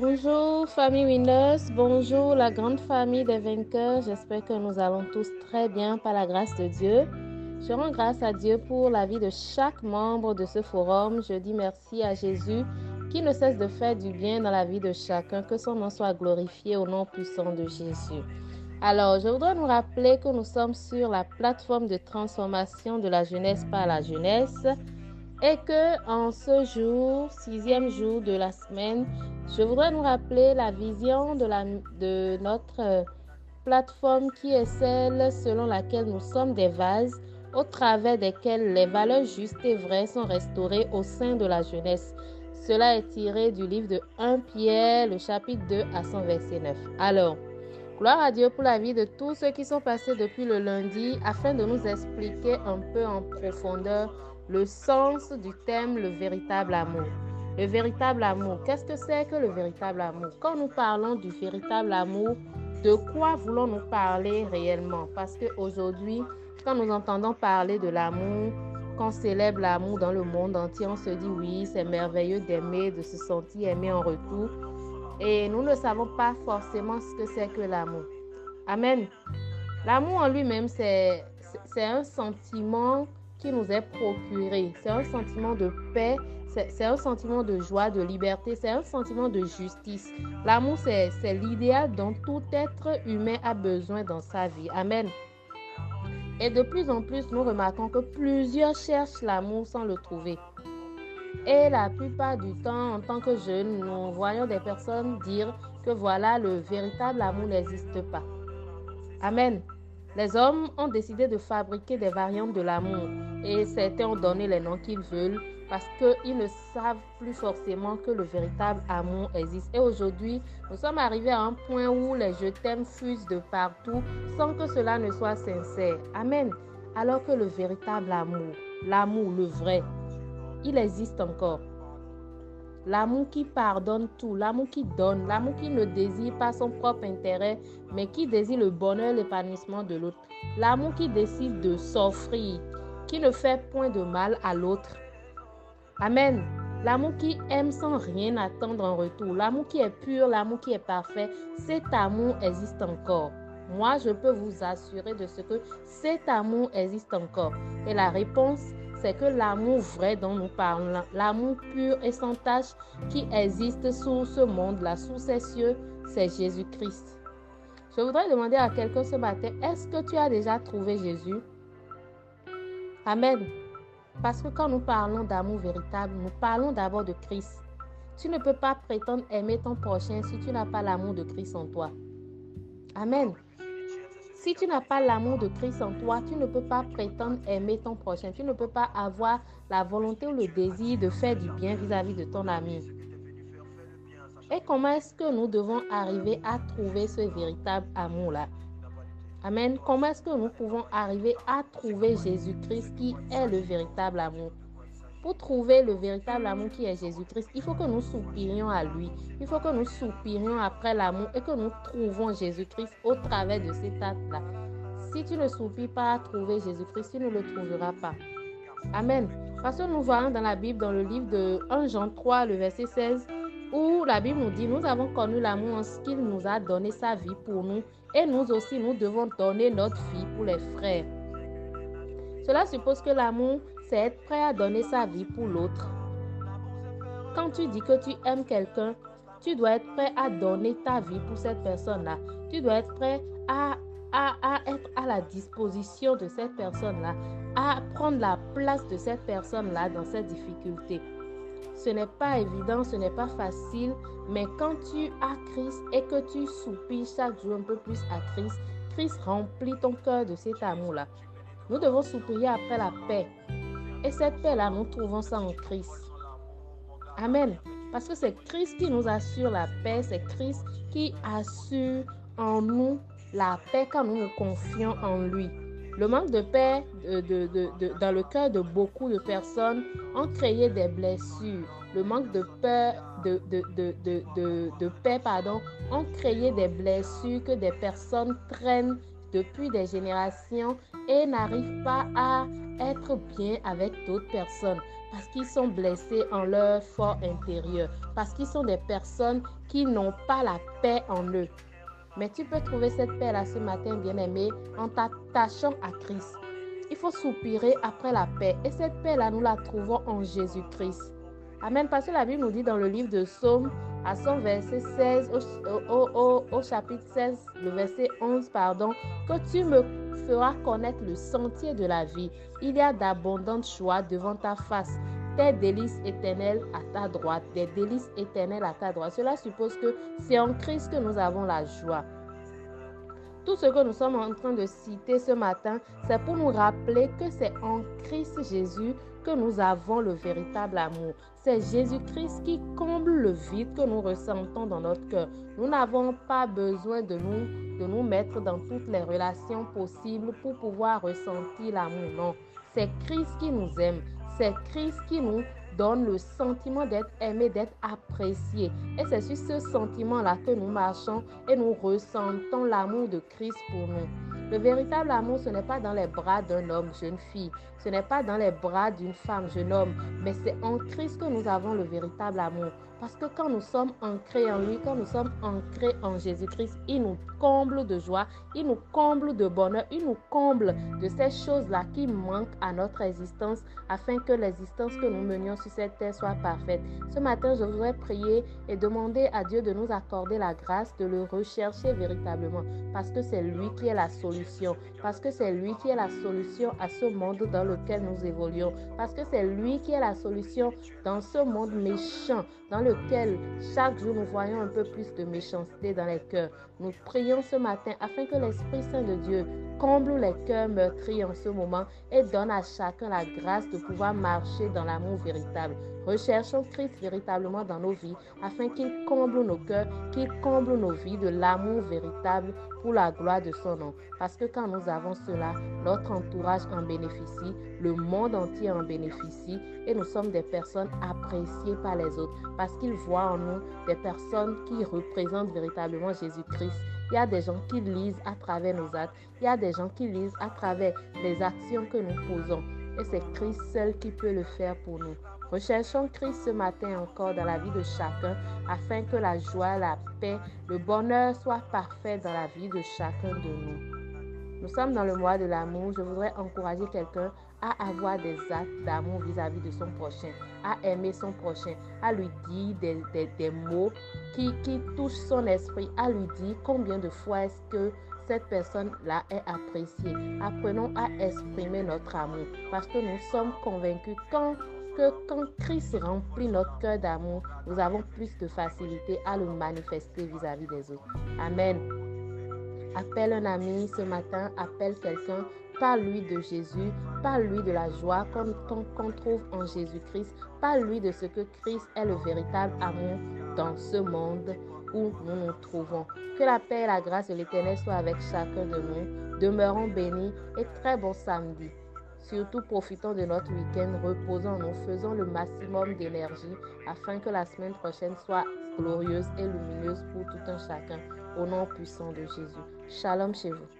Bonjour famille Windows, bonjour la grande famille des vainqueurs. J'espère que nous allons tous très bien par la grâce de Dieu. Je rends grâce à Dieu pour la vie de chaque membre de ce forum. Je dis merci à Jésus qui ne cesse de faire du bien dans la vie de chacun. Que son nom soit glorifié au nom puissant de Jésus. Alors, je voudrais nous rappeler que nous sommes sur la plateforme de transformation de la jeunesse par la jeunesse et que en ce jour, sixième jour de la semaine, je voudrais nous rappeler la vision de, notre euh, plateforme qui est celle selon laquelle nous sommes des vases au travers desquels les valeurs justes et vraies sont restaurées au sein de la jeunesse. Cela est tiré du livre de 1 Pierre, le chapitre 2 à son verset 9. Alors, gloire à Dieu pour la vie de tous ceux qui sont passés depuis le lundi afin de nous expliquer un peu en profondeur le sens du thème le véritable amour. Le véritable amour, qu'est-ce que c'est que le véritable amour? Quand nous parlons du véritable amour, de quoi voulons-nous parler réellement? Parce qu'aujourd'hui, quand nous entendons parler de l'amour, quand on célèbre l'amour dans le monde entier, on se dit oui, c'est merveilleux d'aimer, de se sentir aimé en retour. Et nous ne savons pas forcément ce que c'est que l'amour. Amen. L'amour en lui-même, c'est un sentiment qui nous est procuré. C'est un sentiment de paix, c'est un sentiment de joie, de liberté, c'est un sentiment de justice. L'amour, c'est l'idéal dont tout être humain a besoin dans sa vie. Amen. Et de plus en plus, nous remarquons que plusieurs cherchent l'amour sans le trouver. Et la plupart du temps, en tant que jeunes, nous voyons des personnes dire que voilà, le véritable amour n'existe pas. Amen. Les hommes ont décidé de fabriquer des variantes de l'amour et certains ont donné les noms qu'ils veulent parce qu'ils ne savent plus forcément que le véritable amour existe. Et aujourd'hui, nous sommes arrivés à un point où les je t'aime fusent de partout sans que cela ne soit sincère. Amen. Alors que le véritable amour, l'amour, le vrai, il existe encore. L'amour qui pardonne tout, l'amour qui donne, l'amour qui ne désire pas son propre intérêt, mais qui désire le bonheur, l'épanouissement de l'autre. L'amour qui décide de s'offrir, qui ne fait point de mal à l'autre. Amen. L'amour qui aime sans rien attendre en retour. L'amour qui est pur, l'amour qui est parfait. Cet amour existe encore. Moi, je peux vous assurer de ce que cet amour existe encore. Et la réponse c'est que l'amour vrai dont nous parlons, l'amour pur et sans tache qui existe sous ce monde-là, sous ces cieux, c'est Jésus-Christ. Je voudrais demander à quelqu'un ce matin, est-ce que tu as déjà trouvé Jésus? Amen. Parce que quand nous parlons d'amour véritable, nous parlons d'abord de Christ. Tu ne peux pas prétendre aimer ton prochain si tu n'as pas l'amour de Christ en toi. Amen. Si tu n'as pas l'amour de Christ en toi, tu ne peux pas prétendre aimer ton prochain. Tu ne peux pas avoir la volonté ou le désir de faire du bien vis-à-vis de ton ami. Et comment est-ce que nous devons arriver à trouver ce véritable amour-là? Amen. Comment est-ce que nous pouvons arriver à trouver Jésus-Christ qui est le véritable amour? Pour trouver le véritable amour qui est Jésus-Christ, il faut que nous soupirions à lui. Il faut que nous soupirions après l'amour et que nous trouvons Jésus-Christ au travers de cet acte-là. Si tu ne soupires pas à trouver Jésus-Christ, tu ne le trouveras pas. Amen. Parce que nous voyons dans la Bible, dans le livre de 1 Jean 3, le verset 16, où la Bible nous dit, nous avons connu l'amour en ce qu'il nous a donné sa vie pour nous. Et nous aussi, nous devons donner notre vie pour les frères. Cela suppose que l'amour c'est être prêt à donner sa vie pour l'autre. Quand tu dis que tu aimes quelqu'un, tu dois être prêt à donner ta vie pour cette personne-là. Tu dois être prêt à, à, à, être à la disposition de cette personne-là, à prendre la place de cette personne-là dans cette difficulté. Ce n'est pas évident, ce n'est pas facile, mais quand tu as Christ et que tu soupires chaque jour un peu plus à Christ, Christ remplit ton cœur de cet amour-là. Nous devons soupirer après la paix, et cette paix-là, nous trouvons ça en Christ. Amen. Parce que c'est Christ qui nous assure la paix, c'est Christ qui assure en nous la paix quand nous nous confions en lui. Le manque de paix dans le cœur de beaucoup de personnes ont créé des blessures. Le manque de, de, de, paix pardon, ont créé des blessures que des personnes traînent depuis des générations et n'arrivent pas à être bien avec d'autres personnes parce qu'ils sont blessés en leur fort intérieur, parce qu'ils sont des personnes qui n'ont pas la paix en eux. Mais tu peux trouver cette paix-là ce matin, bien-aimé, en t'attachant à Christ. Il faut soupirer après la paix. Et cette paix-là, nous la trouvons en Jésus-Christ. Amen. Parce que la Bible nous dit dans le livre de Psaume, à son verset 16, au, chapitre 16, le verset 11, pardon, que tu me feras connaître le sentier de la vie. Il y a d'abondantes choix devant ta face. Des délices éternelles à ta droite, des délices éternelles à ta droite. Cela suppose que c'est en Christ que nous avons la joie. Tout ce que nous sommes en train de citer ce matin, c'est pour nous rappeler que c'est en Christ Jésus que nous avons le véritable amour. C'est Jésus-Christ qui comble le vide que nous ressentons dans notre cœur. Nous n'avons pas besoin de nous, de nous mettre dans toutes les relations possibles pour pouvoir ressentir l'amour. Non, c'est Christ qui nous aime. C'est Christ qui nous donne le sentiment d'être aimé, d'être apprécié. Et c'est sur ce sentiment-là que nous marchons et nous ressentons l'amour de Christ pour nous. Le véritable amour, ce n'est pas dans les bras d'un homme, jeune fille. Ce n'est pas dans les bras d'une femme, jeune homme. Mais c'est en Christ que nous avons le véritable amour. Parce que quand nous sommes ancrés en lui, quand nous sommes ancrés en Jésus-Christ, il nous comble de joie, il nous comble de bonheur, il nous comble de ces choses-là qui manquent à notre existence afin que l'existence que nous menions sur cette terre soit parfaite. Ce matin, je voudrais prier et demander à Dieu de nous accorder la grâce de le rechercher véritablement parce que c'est lui qui est la solution, parce que c'est lui qui est la solution à ce monde dans lequel nous évoluons, parce que c'est lui qui est la solution dans ce monde méchant dans lequel chaque jour nous voyons un peu plus de méchanceté dans les cœurs. Nous prions ce matin afin que l'Esprit Saint de Dieu comble les cœurs meurtris en ce moment et donne à chacun la grâce de pouvoir marcher dans l'amour véritable. Recherchons Christ véritablement dans nos vies afin qu'il comble nos cœurs, qu'il comble nos vies de l'amour véritable pour la gloire de son nom. Parce que quand nous avons cela, notre entourage en bénéficie, le monde entier en bénéficie et nous sommes des personnes appréciées par les autres parce qu'ils voient en nous des personnes qui représentent véritablement Jésus-Christ. Il y a des gens qui lisent à travers nos actes. Il y a des gens qui lisent à travers les actions que nous posons. Et c'est Christ seul qui peut le faire pour nous. Recherchons Christ ce matin encore dans la vie de chacun afin que la joie, la paix, le bonheur soient parfaits dans la vie de chacun de nous. Nous sommes dans le mois de l'amour. Je voudrais encourager quelqu'un à avoir des actes d'amour vis-à-vis de son prochain, à aimer son prochain, à lui dire des, mots qui, qui touchent son esprit, à lui dire combien de fois est-ce que cette personne-là est appréciée. Apprenons à exprimer notre amour parce que nous sommes convaincus que quand Christ remplit notre cœur d'amour, nous avons plus de facilité à le manifester vis-à-vis des autres. Amen. Appelle un ami ce matin, appelle quelqu'un, parle-lui de Jésus, parle-lui de la joie qu'on trouve en Jésus-Christ, parle-lui de ce que Christ est le véritable amour dans ce monde où nous nous trouvons. Que la paix et la grâce de l'Éternel soient avec chacun de nous. Demeurons bénis et très bon samedi. Surtout profitons de notre week-end, reposons-nous, faisons le maximum d'énergie afin que la semaine prochaine soit glorieuse et lumineuse pour tout un chacun. Au nom puissant de Jésus. Shalom chez vous.